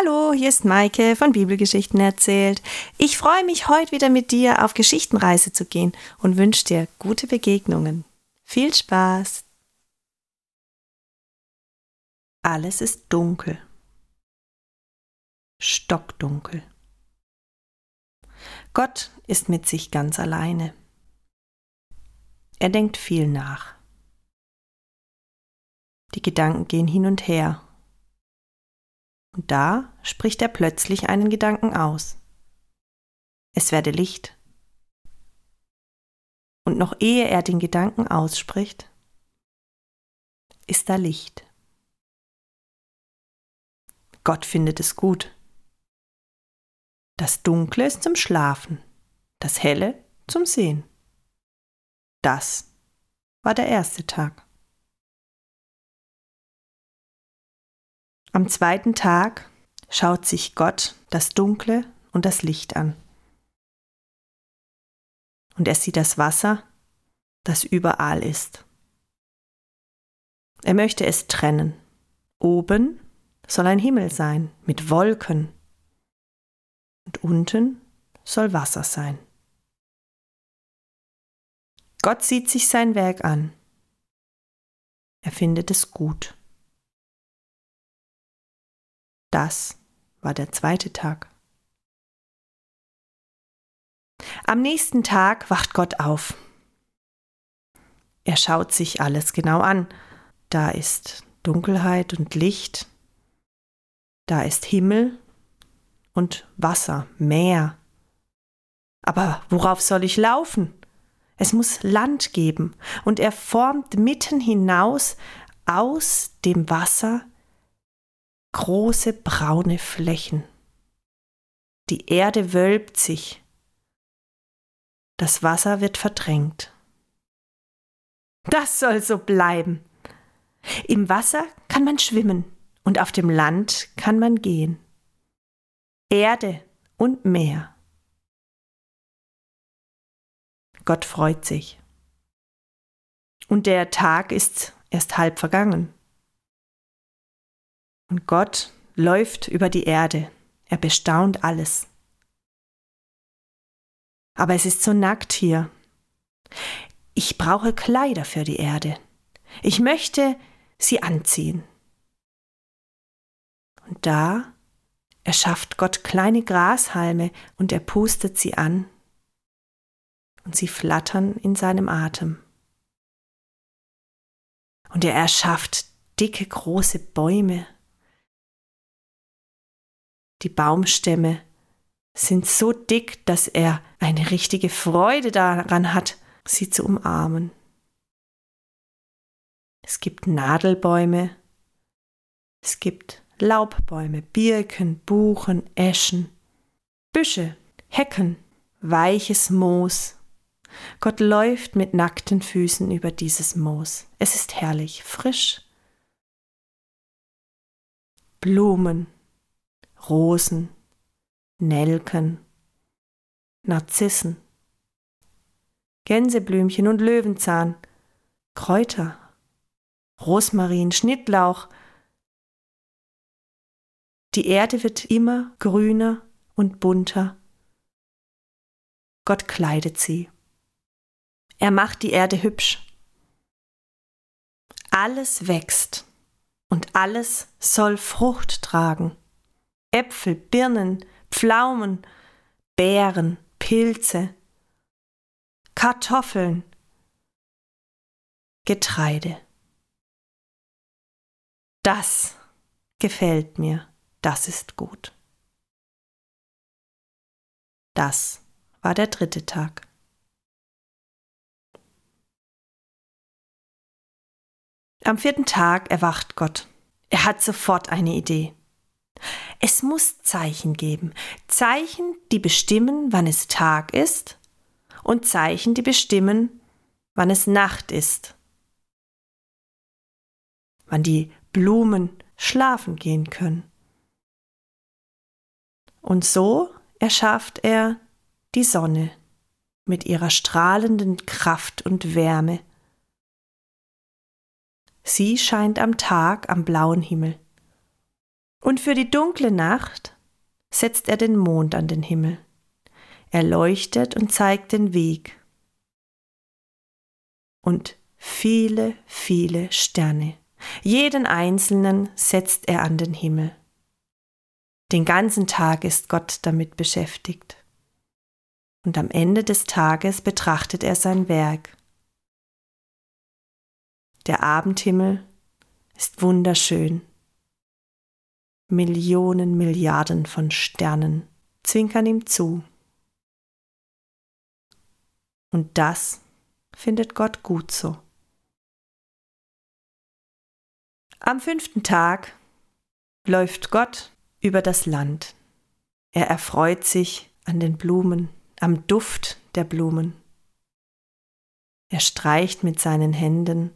Hallo, hier ist Maike von Bibelgeschichten erzählt. Ich freue mich, heute wieder mit dir auf Geschichtenreise zu gehen und wünsche dir gute Begegnungen. Viel Spaß! Alles ist dunkel. Stockdunkel. Gott ist mit sich ganz alleine. Er denkt viel nach. Die Gedanken gehen hin und her und da spricht er plötzlich einen Gedanken aus. Es werde Licht. Und noch ehe er den Gedanken ausspricht, ist da Licht. Gott findet es gut. Das Dunkle ist zum Schlafen, das Helle zum Sehen. Das war der erste Tag. Am zweiten Tag schaut sich Gott das Dunkle und das Licht an. Und er sieht das Wasser, das überall ist. Er möchte es trennen. Oben soll ein Himmel sein mit Wolken und unten soll Wasser sein. Gott sieht sich sein Werk an. Er findet es gut. Das war der zweite Tag. Am nächsten Tag wacht Gott auf. Er schaut sich alles genau an. Da ist Dunkelheit und Licht. Da ist Himmel und Wasser, Meer. Aber worauf soll ich laufen? Es muss Land geben, und er formt mitten hinaus aus dem Wasser große braune Flächen. Die Erde wölbt sich. Das Wasser wird verdrängt. Das soll so bleiben. Im Wasser kann man schwimmen und auf dem Land kann man gehen. Erde und Meer. Gott freut sich. Und der Tag ist erst halb vergangen. Und Gott läuft über die Erde. Er bestaunt alles. Aber es ist so nackt hier. Ich brauche Kleider für die Erde. Ich möchte sie anziehen. Und da erschafft Gott kleine Grashalme und er pustet sie an und sie flattern in seinem Atem. Und er erschafft dicke große Bäume die Baumstämme sind so dick, dass er eine richtige Freude daran hat, sie zu umarmen. Es gibt Nadelbäume, es gibt Laubbäume, Birken, Buchen, Eschen, Büsche, Hecken, weiches Moos. Gott läuft mit nackten Füßen über dieses Moos. Es ist herrlich, frisch. Blumen, Rosen, Nelken, Narzissen, Gänseblümchen und Löwenzahn, Kräuter, Rosmarin, Schnittlauch. Die Erde wird immer grüner und bunter. Gott kleidet sie. Er macht die Erde hübsch. Alles wächst und alles soll Frucht tragen. Äpfel, Birnen, Pflaumen, Beeren, Pilze, Kartoffeln, Getreide. Das gefällt mir, das ist gut. Das war der dritte Tag. Am vierten Tag erwacht Gott. Er hat sofort eine Idee. Es muss Zeichen geben. Zeichen, die bestimmen, wann es Tag ist und Zeichen, die bestimmen, wann es Nacht ist. Wann die Blumen schlafen gehen können. Und so erschafft er die Sonne mit ihrer strahlenden Kraft und Wärme. Sie scheint am Tag am blauen Himmel Und für die dunkle Nacht setzt er den Mond an den Himmel. Er leuchtet und zeigt den Weg. Und viele, viele Sterne. Jeden einzelnen setzt er an den Himmel. Den ganzen Tag ist Gott damit beschäftigt. Und am Ende des Tages betrachtet er sein Werk. Der Abendhimmel ist wunderschön. Millionen, Milliarden von Sternen zwinkern ihm zu. Und das findet Gott gut so. Am fünften Tag läuft Gott über das Land. Er erfreut sich an den Blumen, am Duft der Blumen. Er streicht mit seinen Händen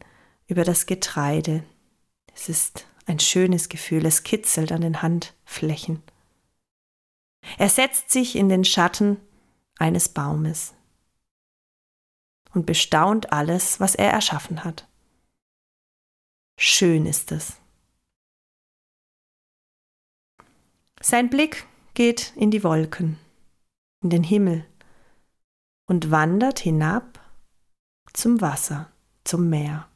über das Getreide. Es ist ein schönes Gefühl, es kitzelt an den Handflächen. Er setzt sich in den Schatten eines Baumes und bestaunt alles, was er erschaffen hat. Schön ist es. Sein Blick geht in die Wolken, in den Himmel und wandert hinab zum Wasser, zum Meer.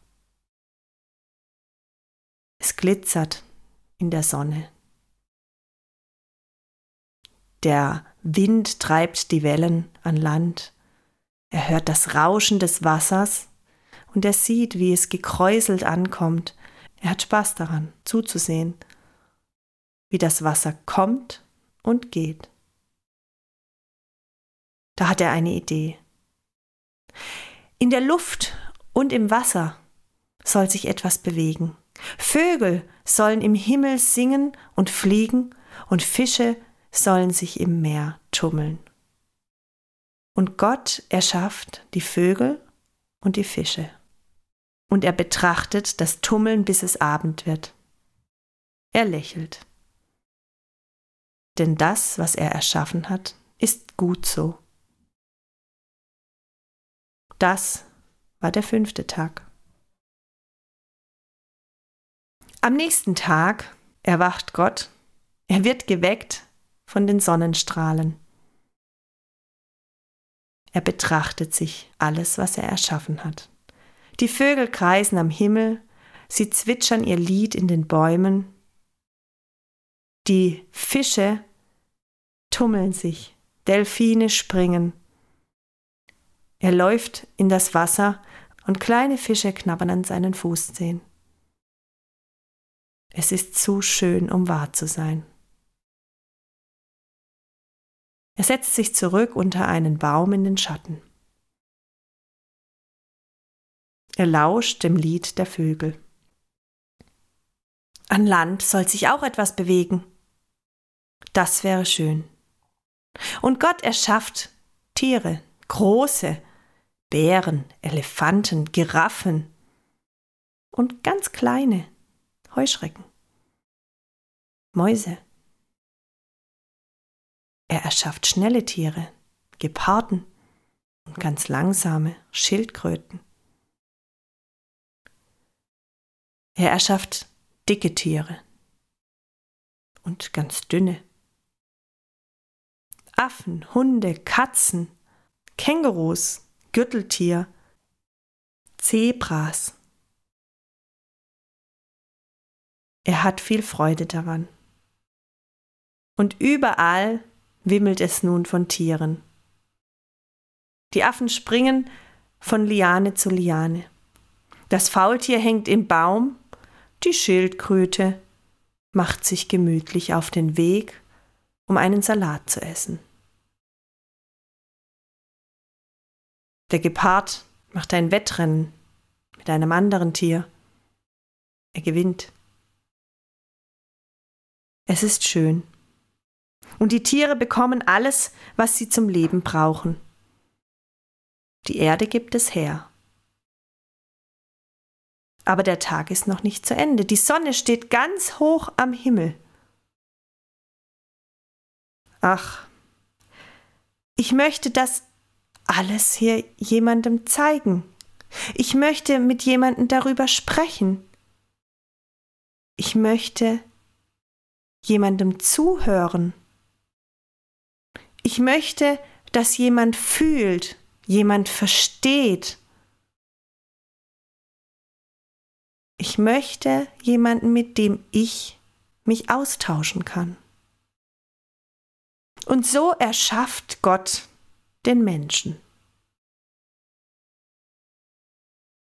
Es glitzert in der Sonne. Der Wind treibt die Wellen an Land. Er hört das Rauschen des Wassers und er sieht, wie es gekräuselt ankommt. Er hat Spaß daran, zuzusehen, wie das Wasser kommt und geht. Da hat er eine Idee. In der Luft und im Wasser soll sich etwas bewegen. Vögel sollen im Himmel singen und fliegen und Fische sollen sich im Meer tummeln. Und Gott erschafft die Vögel und die Fische und er betrachtet das Tummeln, bis es Abend wird. Er lächelt. Denn das, was er erschaffen hat, ist gut so. Das war der fünfte Tag. Am nächsten Tag erwacht Gott, er wird geweckt von den Sonnenstrahlen. Er betrachtet sich alles, was er erschaffen hat. Die Vögel kreisen am Himmel, sie zwitschern ihr Lied in den Bäumen. Die Fische tummeln sich, Delfine springen. Er läuft in das Wasser und kleine Fische knabbern an seinen Fußzehen. Es ist zu schön, um wahr zu sein. Er setzt sich zurück unter einen Baum in den Schatten. Er lauscht dem Lied der Vögel. An Land soll sich auch etwas bewegen. Das wäre schön. Und Gott erschafft Tiere, große, Bären, Elefanten, Giraffen und ganz kleine Heuschrecken, Mäuse. Er erschafft schnelle Tiere, Geparden und ganz langsame Schildkröten. Er erschafft dicke Tiere und ganz dünne. Affen, Hunde, Katzen, Kängurus, Gürteltier, Zebras. Er hat viel Freude daran. Und überall wimmelt es nun von Tieren. Die Affen springen von Liane zu Liane. Das Faultier hängt im Baum die Schildkröte macht sich gemütlich auf den Weg, um einen Salat zu essen. Der Gepard macht ein Wettrennen mit einem anderen Tier. Er gewinnt. Es ist schön. Und die Tiere bekommen alles, was sie zum Leben brauchen. Die Erde gibt es her. Aber der Tag ist noch nicht zu Ende. Die Sonne steht ganz hoch am Himmel. Ach, ich möchte das alles hier jemandem zeigen. Ich möchte mit jemandem darüber sprechen. Ich möchte jemandem zuhören. Ich möchte, dass jemand fühlt, jemand versteht. Ich möchte jemanden, mit dem ich mich austauschen kann. Und so erschafft Gott den Menschen.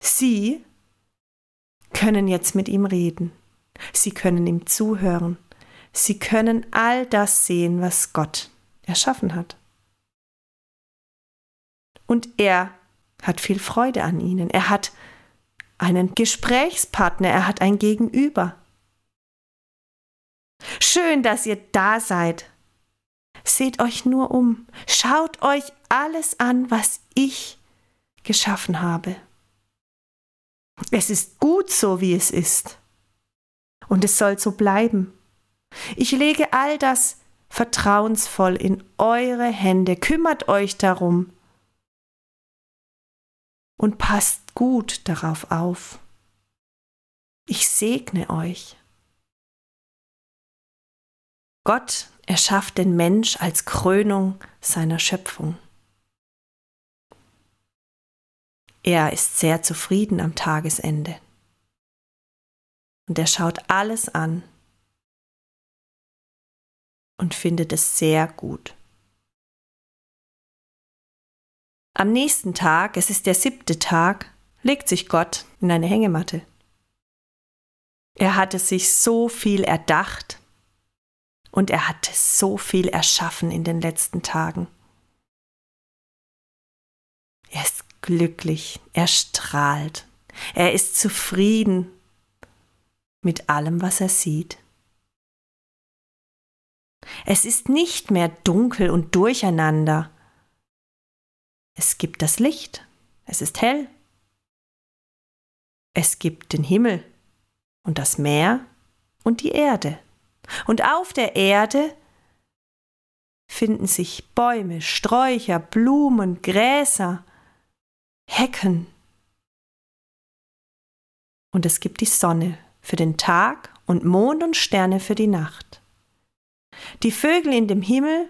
Sie können jetzt mit ihm reden. Sie können ihm zuhören. Sie können all das sehen, was Gott erschaffen hat. Und er hat viel Freude an ihnen. Er hat einen Gesprächspartner, er hat ein Gegenüber. Schön, dass ihr da seid. Seht euch nur um, schaut euch alles an, was ich geschaffen habe. Es ist gut so, wie es ist. Und es soll so bleiben. Ich lege all das vertrauensvoll in eure Hände. Kümmert euch darum. Und passt gut darauf auf. Ich segne euch. Gott erschafft den Mensch als Krönung seiner Schöpfung. Er ist sehr zufrieden am Tagesende. Und er schaut alles an und findet es sehr gut. Am nächsten Tag, es ist der siebte Tag, legt sich Gott in eine Hängematte. Er hatte sich so viel erdacht und er hatte so viel erschaffen in den letzten Tagen. Er ist glücklich, er strahlt, er ist zufrieden mit allem, was er sieht. Es ist nicht mehr dunkel und durcheinander. Es gibt das Licht, es ist hell. Es gibt den Himmel und das Meer und die Erde. Und auf der Erde finden sich Bäume, Sträucher, Blumen, Gräser, Hecken. Und es gibt die Sonne für den Tag und Mond und Sterne für die Nacht. Die Vögel in dem Himmel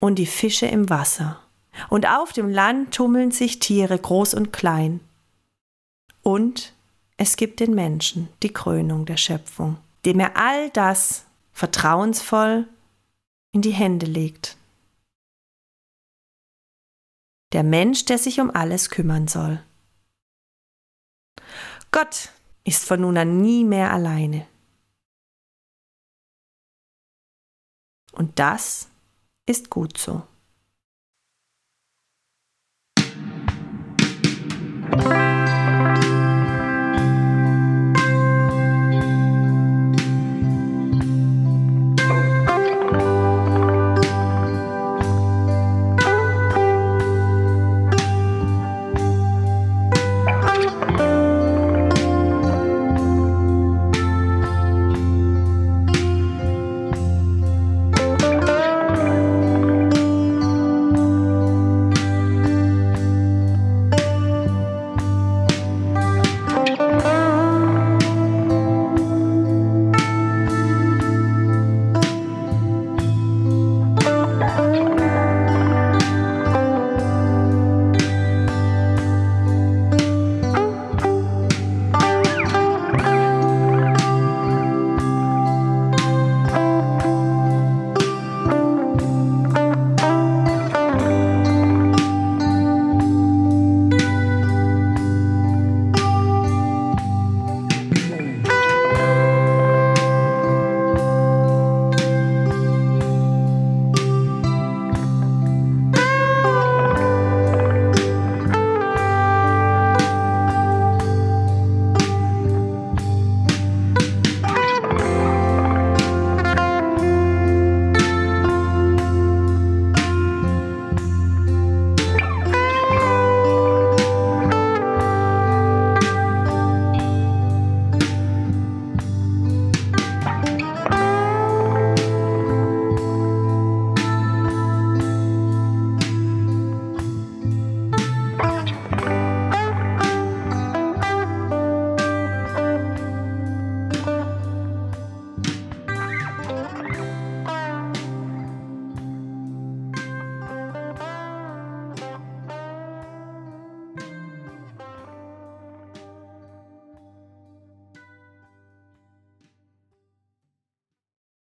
und die Fische im Wasser. Und auf dem Land tummeln sich Tiere groß und klein. Und es gibt den Menschen, die Krönung der Schöpfung, dem er all das vertrauensvoll in die Hände legt der Mensch, der sich um alles kümmern soll. Gott ist von nun an nie mehr alleine. Und das ist gut so.